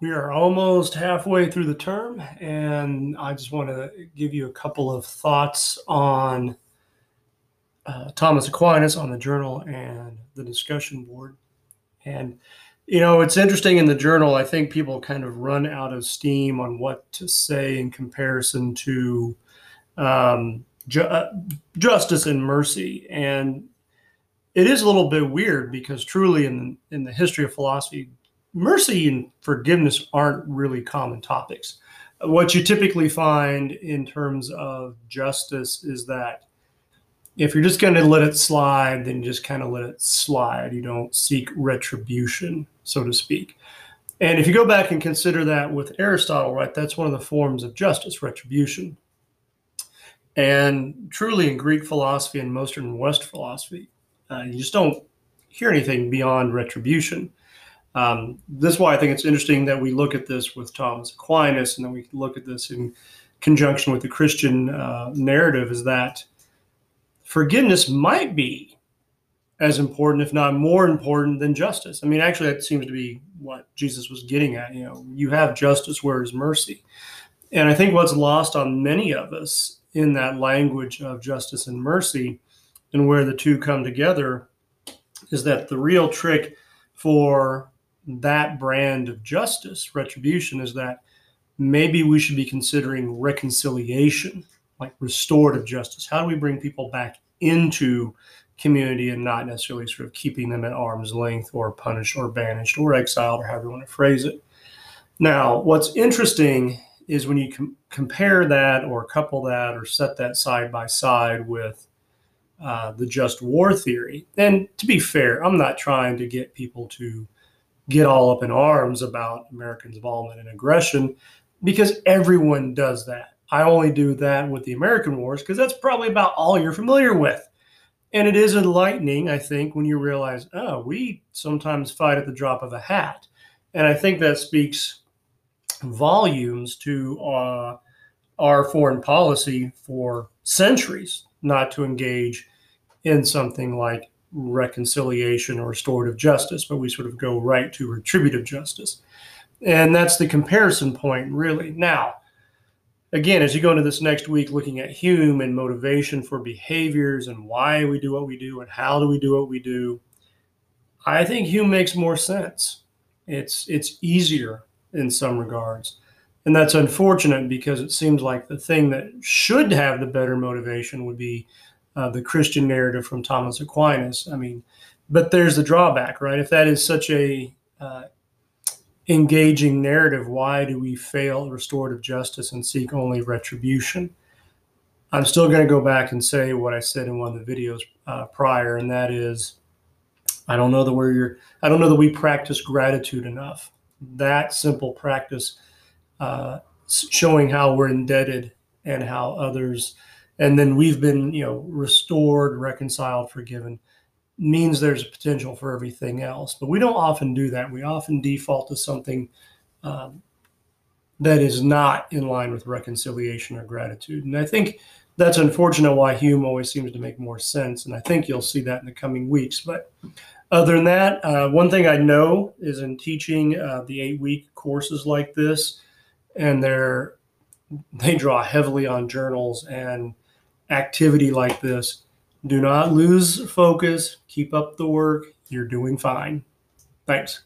We are almost halfway through the term, and I just want to give you a couple of thoughts on uh, Thomas Aquinas on the journal and the discussion board. And, you know, it's interesting in the journal, I think people kind of run out of steam on what to say in comparison to um, ju- uh, justice and mercy. And it is a little bit weird because truly in, in the history of philosophy, mercy and forgiveness aren't really common topics. What you typically find in terms of justice is that if you're just going to let it slide, then you just kind of let it slide. You don't seek retribution, so to speak. And if you go back and consider that with Aristotle, right, that's one of the forms of justice, retribution. And truly in Greek philosophy and most in West philosophy, uh, you just don't hear anything beyond retribution. Um, this is why I think it's interesting that we look at this with Thomas Aquinas and then we look at this in conjunction with the Christian uh, narrative is that forgiveness might be as important, if not more important, than justice. I mean, actually, that seems to be what Jesus was getting at. You know, you have justice, where is mercy? And I think what's lost on many of us in that language of justice and mercy and where the two come together is that the real trick for that brand of justice, retribution, is that maybe we should be considering reconciliation, like restorative justice. How do we bring people back into community and not necessarily sort of keeping them at arm's length or punished or banished or exiled or however you want to phrase it? Now, what's interesting is when you com- compare that or couple that or set that side by side with uh, the just war theory. And to be fair, I'm not trying to get people to get all up in arms about Americans' involvement in aggression because everyone does that. I only do that with the American wars because that's probably about all you're familiar with. And it is enlightening, I think, when you realize, oh, we sometimes fight at the drop of a hat. And I think that speaks volumes to uh, our foreign policy for centuries not to engage in something like reconciliation or restorative justice, but we sort of go right to retributive justice. And that's the comparison point, really. Now, again, as you go into this next week looking at Hume and motivation for behaviors and why we do what we do and how do we do what we do, I think Hume makes more sense. It's it's easier in some regards. And that's unfortunate because it seems like the thing that should have the better motivation would be uh, the Christian narrative from Thomas Aquinas. I mean, but there's the drawback, right? If that is such a uh, engaging narrative, why do we fail restorative justice and seek only retribution? I'm still going to go back and say what I said in one of the videos uh, prior, and that is, I don't know that we're, I don't know that we practice gratitude enough. That simple practice, uh, showing how we're indebted and how others and then we've been you know restored reconciled forgiven means there's a potential for everything else. But we don't often do that. We often default to something um, that is not in line with reconciliation or gratitude. And i think that's unfortunate why hume always seems to make more sense. And i think you'll see that in the coming weeks. But other than that uh, one thing i know is in teaching uh, the eight week courses like this and they're they draw heavily on journals and activity like this. Do not lose focus. Keep up the work. You're doing fine. Thanks.